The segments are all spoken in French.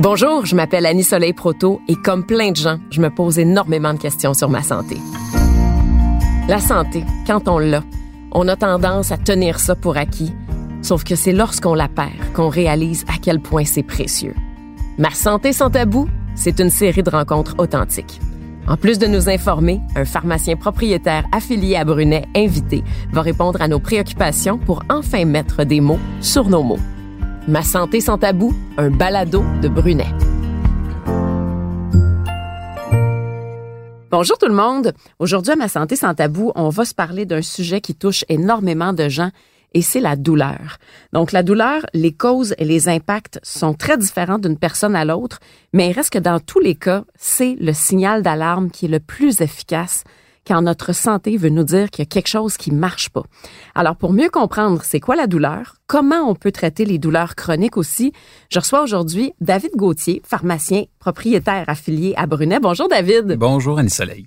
Bonjour, je m'appelle Annie Soleil Proto et comme plein de gens, je me pose énormément de questions sur ma santé. La santé, quand on l'a, on a tendance à tenir ça pour acquis, sauf que c'est lorsqu'on la perd qu'on réalise à quel point c'est précieux. Ma santé sans tabou, c'est une série de rencontres authentiques. En plus de nous informer, un pharmacien propriétaire affilié à Brunet invité va répondre à nos préoccupations pour enfin mettre des mots sur nos mots. Ma santé sans tabou, un balado de Brunet. Bonjour tout le monde. Aujourd'hui à Ma santé sans tabou, on va se parler d'un sujet qui touche énormément de gens et c'est la douleur. Donc la douleur, les causes et les impacts sont très différents d'une personne à l'autre, mais il reste que dans tous les cas, c'est le signal d'alarme qui est le plus efficace quand notre santé veut nous dire qu'il y a quelque chose qui marche pas. Alors, pour mieux comprendre c'est quoi la douleur, comment on peut traiter les douleurs chroniques aussi, je reçois aujourd'hui David Gauthier, pharmacien propriétaire affilié à Brunet. Bonjour David. Bonjour Annie Soleil.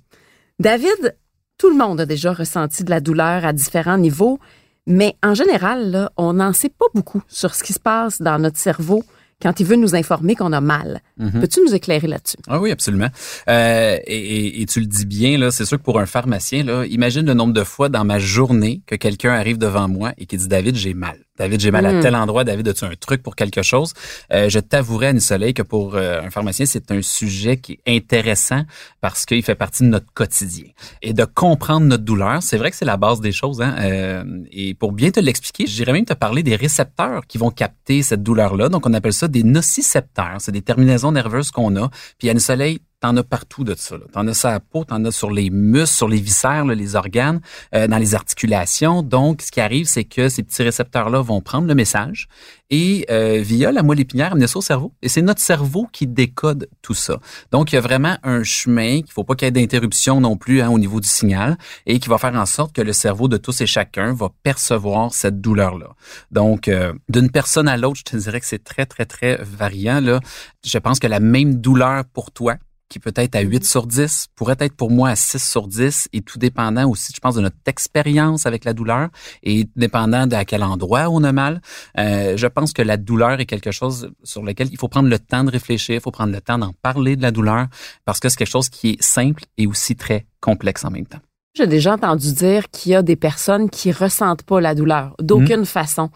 David, tout le monde a déjà ressenti de la douleur à différents niveaux, mais en général, là, on n'en sait pas beaucoup sur ce qui se passe dans notre cerveau quand il veut nous informer qu'on a mal. Mhm. Peux-tu nous éclairer là-dessus? Ah oui, absolument. Euh, et, et, tu le dis bien, là, c'est sûr que pour un pharmacien, là, imagine le nombre de fois dans ma journée que quelqu'un arrive devant moi et qui dit David, j'ai mal. David, j'ai mal à hmm. tel endroit. David, as-tu un truc pour quelque chose? Euh, je t'avouerai, Annie Soleil, que pour euh, un pharmacien, c'est un sujet qui est intéressant parce qu'il fait partie de notre quotidien. Et de comprendre notre douleur, c'est vrai que c'est la base des choses. Hein? Euh, et pour bien te l'expliquer, j'irais même te parler des récepteurs qui vont capter cette douleur-là. Donc, on appelle ça des nocicepteurs. C'est des terminaisons nerveuses qu'on a. Puis, Annie Soleil, T'en as partout de ça. T'en as à la peau, t'en as sur les muscles, sur les viscères, les organes, euh, dans les articulations. Donc, ce qui arrive, c'est que ces petits récepteurs-là vont prendre le message et euh, via la moelle épinière amener ça au cerveau. Et c'est notre cerveau qui décode tout ça. Donc, il y a vraiment un chemin qu'il faut pas qu'il y ait d'interruption non plus hein, au niveau du signal et qui va faire en sorte que le cerveau de tous et chacun va percevoir cette douleur-là. Donc, euh, d'une personne à l'autre, je te dirais que c'est très, très, très variant. Je pense que la même douleur pour toi qui peut être à 8 sur 10, pourrait être pour moi à 6 sur 10, et tout dépendant aussi, je pense, de notre expérience avec la douleur et dépendant de à quel endroit on a mal. Euh, je pense que la douleur est quelque chose sur lequel il faut prendre le temps de réfléchir, il faut prendre le temps d'en parler de la douleur, parce que c'est quelque chose qui est simple et aussi très complexe en même temps. J'ai déjà entendu dire qu'il y a des personnes qui ressentent pas la douleur d'aucune mmh. façon.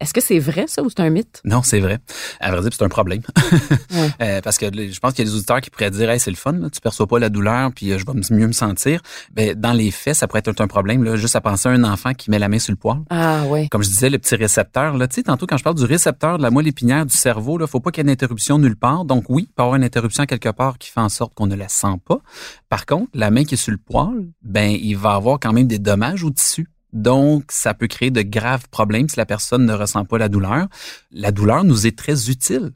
Est-ce que c'est vrai, ça, ou c'est un mythe? Non, c'est vrai. À vrai dire, c'est un problème. euh, parce que je pense qu'il y a des auditeurs qui pourraient dire, hey, c'est le fun, là, tu perçois pas la douleur, puis euh, je vais mieux me sentir. Ben, dans les faits, ça pourrait être un problème, là, juste à penser à un enfant qui met la main sur le poil. Ah, oui. Comme je disais, le petit récepteur, là, tu sais, tantôt, quand je parle du récepteur de la moelle épinière du cerveau, là, faut pas qu'il y ait une interruption nulle part. Donc, oui, il peut y avoir une interruption quelque part qui fait en sorte qu'on ne la sent pas. Par contre, la main qui est sur le poil, ben, il va avoir quand même des dommages au tissu. Donc, ça peut créer de graves problèmes si la personne ne ressent pas la douleur. La douleur nous est très utile.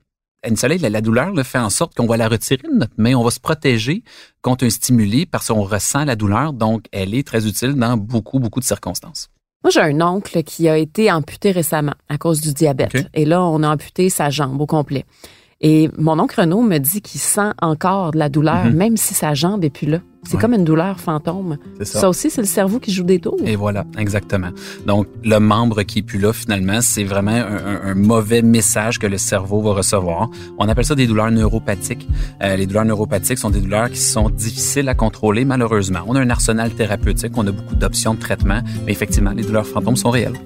Une soleil, la, douleur le fait en sorte qu'on va la retirer de notre main, on va se protéger contre un stimuli parce qu'on ressent la douleur. Donc, elle est très utile dans beaucoup, beaucoup de circonstances. Moi, j'ai un oncle qui a été amputé récemment à cause du diabète. Et là, on a amputé sa jambe au complet. Et mon oncle Renaud me dit qu'il sent encore de la douleur, mhm. même si sa jambe est plus là. C'est comme une douleur fantôme. Ça. ça. aussi, c'est le cerveau qui joue des tours. Et voilà, exactement. Donc, le membre qui est plus là, finalement, c'est vraiment un, mauvais message que le cerveau va recevoir. On appelle ça des douleurs neuropathiques. Euh, les douleurs neuropathiques sont des douleurs qui sont difficiles à contrôler, malheureusement. On a un arsenal thérapeutique, on a beaucoup d'options de traitement, mais effectivement, les douleurs fantômes sont réelles.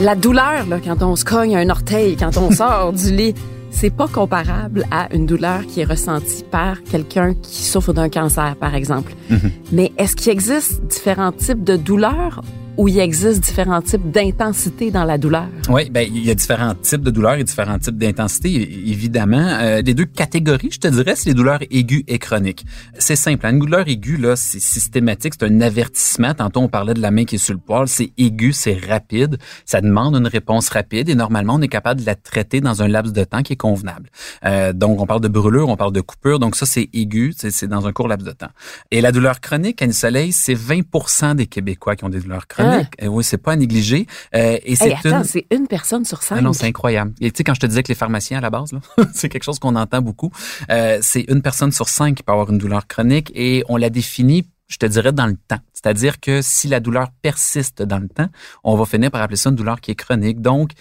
La douleur, là, quand on se cogne un orteil, quand on sort du lit, c'est pas comparable à une douleur qui est ressentie par quelqu'un qui souffre d'un cancer, par exemple. Mm-hmm. Mais est-ce qu'il existe différents types de douleurs où il existe différents types d'intensité dans la douleur. Oui, ben il y a différents types de douleurs et différents types d'intensité, évidemment. Euh, les deux catégories, je te dirais, c'est les douleurs aiguës et chroniques. C'est simple, hein. une douleur aiguë, là, c'est systématique, c'est un avertissement. Tantôt, on parlait de la main qui est sur le poil, c'est aigu, c'est rapide, ça demande une réponse rapide et normalement, on est capable de la traiter dans un laps de temps qui est convenable. Euh, donc, on parle de brûlure, on parle de coupure, donc ça, c'est aigu, c'est dans un court laps de temps. Et la douleur chronique, Annie Soleil, c'est 20% des Québécois qui ont des douleurs chroniques. Euh, oui, c'est pas à négliger. Euh, et c'est une... c'est une personne sur cinq. Ah non, c'est incroyable. Et tu sais, quand je te disais que les pharmaciens à la base, c'est quelque chose qu'on entend beaucoup. Euh, c'est une personne sur cinq qui peut avoir une douleur chronique et on la définit je te dirais dans le temps. C'est-à-dire que si la douleur persiste dans le temps, on va finir par appeler ça une douleur qui est chronique. Donc,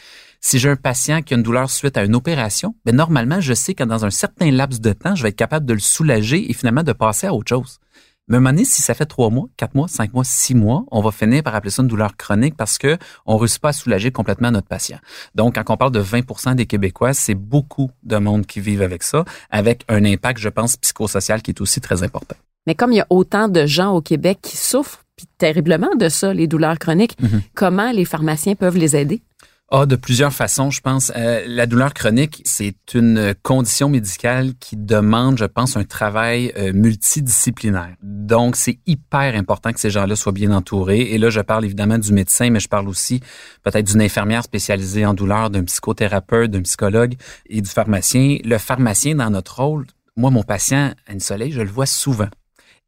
si j'ai un patient qui a une douleur suite à une opération, ben normalement, je sais que dans un certain laps de temps, je vais être capable de le soulager et finalement de passer à autre chose. Mais à un moment donné, si ça fait trois mois, quatre mois, cinq mois, six mois, on va finir par appeler ça une douleur chronique parce que on réussit pas à soulager complètement notre patient. Donc, quand on parle de 20% des Québécois, c'est beaucoup de monde qui vivent avec ça, avec un impact, je pense, psychosocial qui est aussi très important. Mais comme il y a autant de gens au Québec qui souffrent terriblement de ça, les douleurs chroniques, mhm. comment les pharmaciens peuvent les aider? Ah, de plusieurs façons, je pense. Euh, la douleur chronique, c'est une condition médicale qui demande, je pense, un travail euh, multidisciplinaire. Donc, c'est hyper important que ces gens-là soient bien entourés. Et là, je parle évidemment du médecin, mais je parle aussi peut-être d'une infirmière spécialisée en douleur, d'un psychothérapeute, d'un psychologue et du pharmacien. Le pharmacien, dans notre rôle, moi, mon patient, Anne Soleil, je le vois souvent.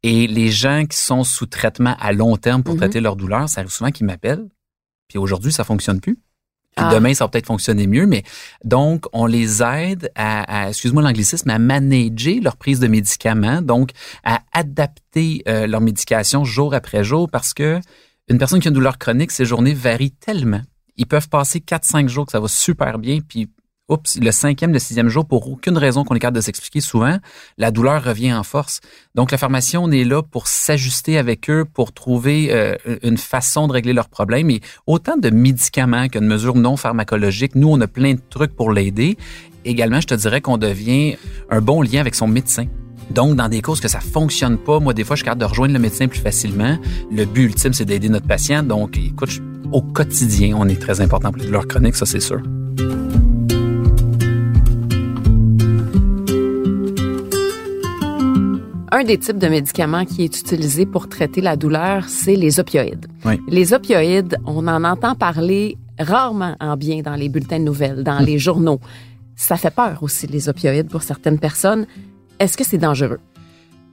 Et les gens qui sont sous traitement à long terme pour mm-hmm. traiter leur douleur, ça arrive souvent qu'ils m'appellent. Puis aujourd'hui, ça fonctionne plus. Puis ah. demain, ça va peut-être fonctionner mieux, mais donc on les aide à, excuse-moi l'anglicisme, à manager leur prise de médicaments, donc à adapter euh, leur médication jour après jour, parce que une personne qui a une douleur chronique, ses journées varient tellement. Ils peuvent passer 4-5 jours que ça va super bien, puis oups, le cinquième, le sixième jour, pour aucune raison qu'on est de s'expliquer souvent, la douleur revient en force. Donc, la pharmacie, on est là pour s'ajuster avec eux, pour trouver euh, une façon de régler leurs problèmes. Et autant de médicaments que de mesures non pharmacologiques, nous, on a plein de trucs pour l'aider. Également, je te dirais qu'on devient un bon lien avec son médecin. Donc, dans des causes que ça fonctionne pas, moi, des fois, je suis capable de rejoindre le médecin plus facilement. Le but ultime, c'est d'aider notre patient. Donc, écoute, au quotidien, on est très important pour les douleurs chroniques, ça, c'est sûr. Un des types de médicaments qui est utilisé pour traiter la douleur, c'est les opioïdes. Les opioïdes, on en entend parler rarement en bien dans les bulletins de nouvelles, dans les journaux. Ça fait peur aussi, les opioïdes, pour certaines personnes. Est-ce que c'est dangereux?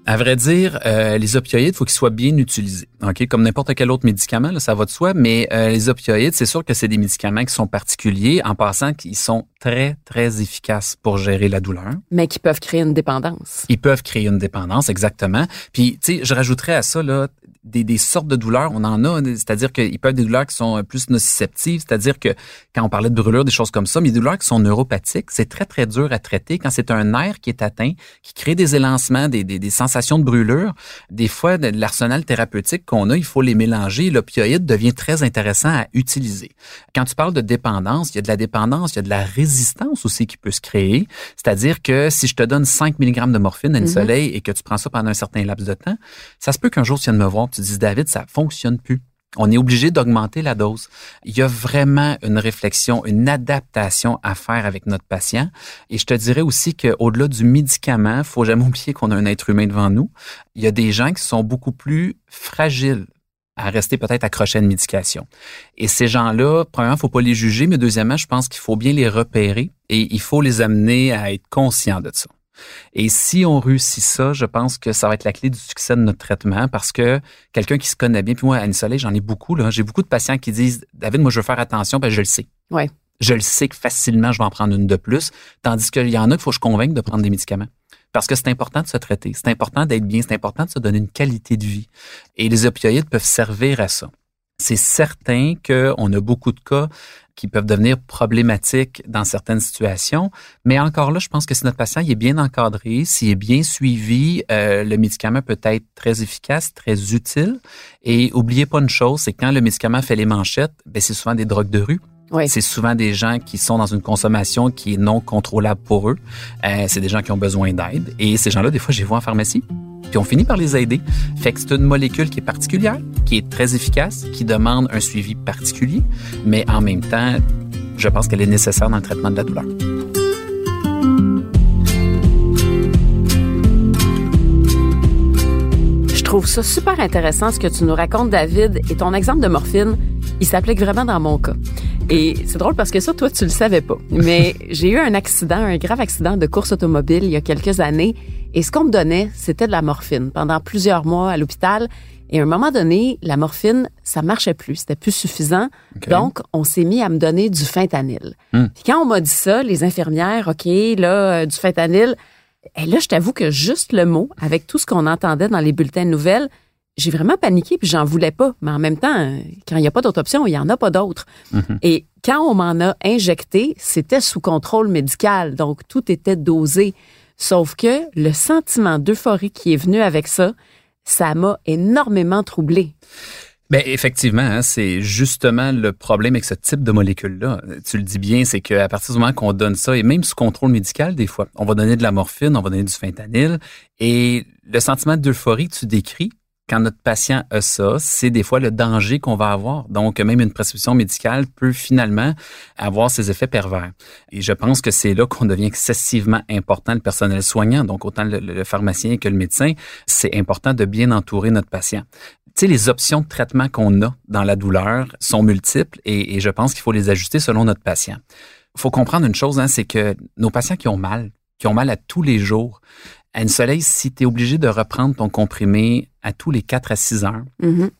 À vrai dire, euh, les opioïdes, faut qu'ils soient bien utilisés. Ok, comme n'importe quel autre médicament, là, ça va de soi. Mais euh, les opioïdes, c'est sûr que c'est des médicaments qui sont particuliers, en passant qu'ils sont très très efficaces pour gérer la douleur. Mais qui peuvent créer une dépendance. Ils peuvent créer une dépendance, exactement. Puis, tu sais, je rajouterais à ça là, des, des, sortes de douleurs, on en a, c'est-à-dire qu'ils peuvent être des douleurs qui sont plus nociceptives, c'est-à-dire que quand on parlait de brûlure, des choses comme ça, mais des douleurs qui sont neuropathiques, c'est très, très dur à traiter quand c'est un nerf qui est atteint, qui crée des élancements, des, des, des sensations de brûlure. Des fois, de, l'arsenal thérapeutique qu'on a, il faut les mélanger. L'opioïde devient très intéressant à utiliser. Quand tu parles de dépendance, il y a de la dépendance, il y a de la résistance aussi qui peut se créer. C'est-à-dire que si je te donne 5 mg de morphine à une mm-hmm. soleil et que tu prends ça pendant un certain laps de temps, ça se peut qu'un jour tu viennes me voir tu dis, David, ça fonctionne plus. On est obligé d'augmenter la dose. Il y a vraiment une réflexion, une adaptation à faire avec notre patient. Et je te dirais aussi qu'au-delà du médicament, faut jamais oublier qu'on a un être humain devant nous. Il y a des gens qui sont beaucoup plus fragiles à rester peut-être accrochés à une médication. Et ces gens-là, premièrement, faut pas les juger, mais deuxièmement, je pense qu'il faut bien les repérer et il faut les amener à être conscients de ça. Et si on réussit ça, je pense que ça va être la clé du succès de notre traitement parce que quelqu'un qui se connaît bien, puis moi, Anne Soleil, j'en ai beaucoup. J'ai beaucoup de patients qui disent, David, moi, je veux faire attention, ben, je le sais. Ouais. Je le sais que facilement, je vais en prendre une de plus. Tandis qu'il y en a qu'il faut que je convainque de prendre des médicaments. Parce que c'est important de se traiter. C'est important d'être bien. C'est important de se donner une qualité de vie. Et les opioïdes peuvent servir à ça. C'est certain qu'on a beaucoup de cas qui peuvent devenir problématiques dans certaines situations. Mais encore là, je pense que si notre patient est bien encadré, s'il est bien suivi, euh, le médicament peut être très efficace, très utile. Et oubliez pas une chose, c'est quand le médicament fait les manchettes, ben c'est souvent des drogues de rue. C'est souvent des gens qui sont dans une consommation qui est non contrôlable pour eux. Euh, c'est des gens qui ont besoin d'aide. Et ces gens-là, des fois, je les vois en pharmacie. Puis on finit par les aider. Fait que c'est une molécule qui est particulière, qui est très efficace, qui demande un suivi particulier, mais en même temps, je pense qu'elle est nécessaire dans le traitement de la douleur. Je trouve ça super intéressant ce que tu nous racontes, David, et ton exemple de morphine, il s'applique vraiment dans mon cas. Et c'est drôle parce que ça, toi, tu le savais pas. Mais j'ai eu un accident, un grave accident de course automobile il y a quelques années. Et ce qu'on me donnait, c'était de la morphine pendant plusieurs mois à l'hôpital. Et à un moment donné, la morphine, ça marchait plus, c'était plus suffisant. Donc, on s'est mis à me donner du fentanyl. Hmm. Puis quand on m'a dit ça, les infirmières, OK, là, euh, du fentanyl, et là, je t'avoue que juste le mot, avec tout ce qu'on entendait dans les bulletins de nouvelles, j'ai vraiment paniqué puis j'en voulais pas. Mais en même temps, quand il n'y a pas d'autre option, il n'y en a pas d'autre. Mhm. Et quand on m'en a injecté, c'était sous contrôle médical. Donc, tout était dosé. Sauf que le sentiment d'euphorie qui est venu avec ça, ça m'a énormément troublé. Ben effectivement, hein, c'est justement le problème avec ce type de molécule-là. Tu le dis bien, c'est qu'à partir du moment qu'on donne ça, et même sous contrôle médical, des fois, on va donner de la morphine, on va donner du fentanyl, et le sentiment d'euphorie que tu décris, quand notre patient a ça, c'est des fois le danger qu'on va avoir. Donc, même une prescription médicale peut finalement avoir ses effets pervers. Et je pense que c'est là qu'on devient excessivement important, le personnel soignant, donc autant le, pharmacien que le médecin. C'est important de bien entourer notre patient. Tu sais, les options de traitement qu'on a dans la douleur sont multiples et, et je pense qu'il faut les ajuster selon notre patient. Il faut comprendre une chose, hein, c'est que nos patients qui ont mal, qui ont mal à tous les jours, Anne Soleil, si tu es obligé de reprendre ton comprimé à tous les 4 à 6 heures, Mhm.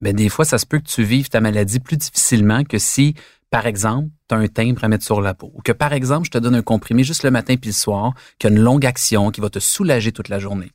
ben des fois, ça se peut que tu vives ta maladie plus difficilement que si, par exemple, tu as un timbre à mettre sur la peau. Ou que, par exemple, je te donne un comprimé juste le matin puis le soir, qui a une longue action, qui va te soulager toute la journée.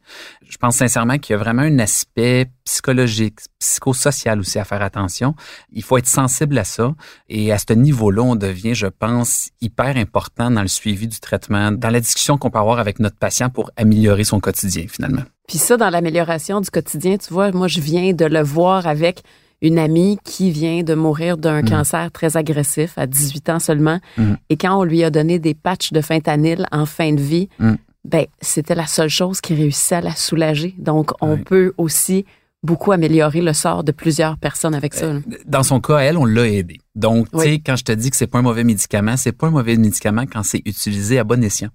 Je pense sincèrement qu'il y a vraiment un aspect psychologique, psychosocial aussi à faire attention. Il faut être sensible à ça. Et à ce niveau-là, on devient, je pense, hyper important dans le suivi du traitement, dans la discussion qu'on peut avoir avec notre patient pour améliorer son quotidien, finalement. Puis ça, dans l'amélioration du quotidien, tu vois, moi, je viens de le voir avec une amie qui vient de mourir d'un Mm. cancer très agressif à 18 ans seulement. Mm. Et quand on lui a donné des patchs de fentanyl en fin de vie, Mm. ben, c'était la seule chose qui réussissait à la soulager. Donc, on peut aussi beaucoup améliorer le sort de plusieurs personnes avec ça. là. Dans son cas, elle, on l'a aidé. Donc, tu sais, quand je te dis que c'est pas un mauvais médicament, c'est pas un mauvais médicament quand c'est utilisé à bon escient.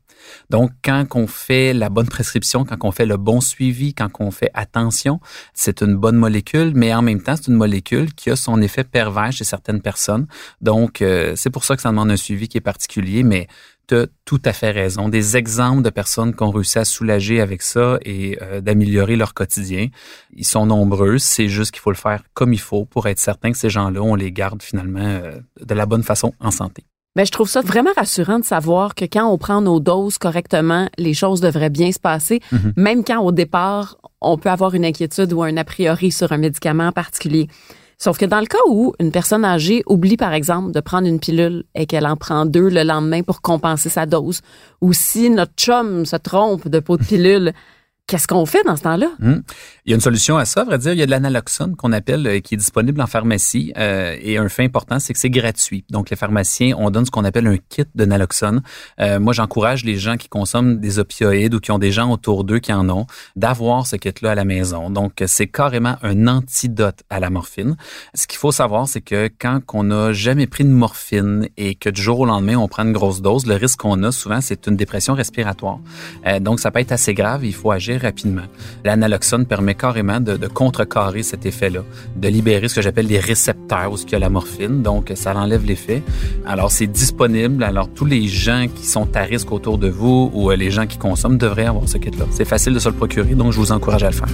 Donc, quand on fait la bonne prescription, quand on fait le bon suivi, quand on fait attention, c'est une bonne molécule, mais en même temps, c'est une molécule qui a son effet pervers chez certaines personnes. Donc, euh, c'est pour ça que ça demande un suivi qui est particulier, mais as tout à fait raison. Des exemples de personnes qui ont réussi à soulager avec ça et euh, d'améliorer leur quotidien, ils sont nombreux. C'est juste qu'il faut le faire comme il faut pour être certain que ces gens-là, on les garde finalement euh, de la bonne façon en santé. Mais je trouve ça vraiment rassurant de savoir que quand on prend nos doses correctement, les choses devraient bien se passer, Mhm. même quand au départ, on peut avoir une inquiétude ou un a priori sur un médicament en particulier. Sauf que dans le cas où une personne âgée oublie, par exemple, de prendre une pilule et qu'elle en prend deux le lendemain pour compenser sa dose, ou si notre chum se trompe de pot de pilule, qu'est-ce qu'on fait dans ce temps-là? Hmm. Il y a une solution à ça, à vrai dire. Il y a de l'analoxone qu'on appelle, euh, qui est disponible en pharmacie. euh, et un fait important, c'est que c'est gratuit. Donc, les pharmaciens, on donne ce qu'on appelle un kit de naloxone. Euh, moi, j'encourage les gens qui consomment des opioïdes ou qui ont des gens autour d'eux qui en ont, d'avoir ce kit-là à la maison. Donc, c'est carrément un antidote à la morphine. Ce qu'il faut savoir, c'est que quand on n'a jamais pris de morphine et que du jour au lendemain, on prend une grosse dose, le risque qu'on a souvent, c'est une dépression respiratoire. Euh, donc, ça peut être assez grave. Il faut agir rapidement. L'analoxone permet carrément de, contrecarrer cet effet-là, de libérer ce que j'appelle les récepteurs où il y a la morphine. Donc, ça enlève l'effet. Alors, c'est disponible. Alors, tous les gens qui sont à risque autour de vous ou euh, les gens qui consomment devraient avoir ce kit-là. C'est facile de se le procurer, donc je vous encourage à le faire.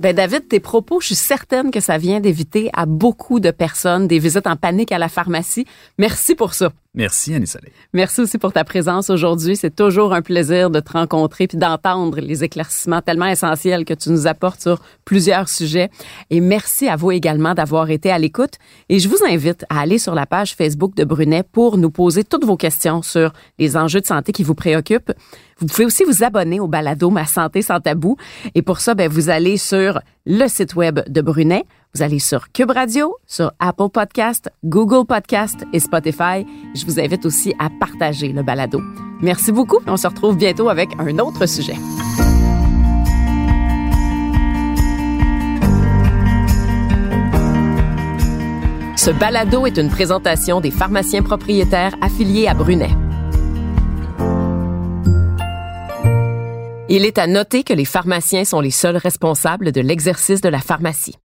Ben David, tes propos, je suis certaine que ça vient d'éviter à beaucoup de personnes des visites en panique à la pharmacie. Merci pour ça. Merci, Annie Soleil. Merci aussi pour ta présence aujourd'hui. C'est toujours un plaisir de te rencontrer puis d'entendre les éclaircissements tellement essentiels que tu nous apportes sur plusieurs sujets. Et merci à vous également d'avoir été à l'écoute. Et je vous invite à aller sur la page Facebook de Brunet pour nous poser toutes vos questions sur les enjeux de santé qui vous préoccupent. Vous pouvez aussi vous abonner au balado Ma santé sans tabou. Et pour ça, ben, vous allez sur le site web de Brunet. Vous allez sur Cube Radio, sur Apple Podcast, Google Podcast et Spotify. Je vous invite aussi à partager le balado. Merci beaucoup. On se retrouve bientôt avec un autre sujet. Ce balado est une présentation des pharmaciens propriétaires affiliés à Brunet. Il est à noter que les pharmaciens sont les seuls responsables de l'exercice de la pharmacie.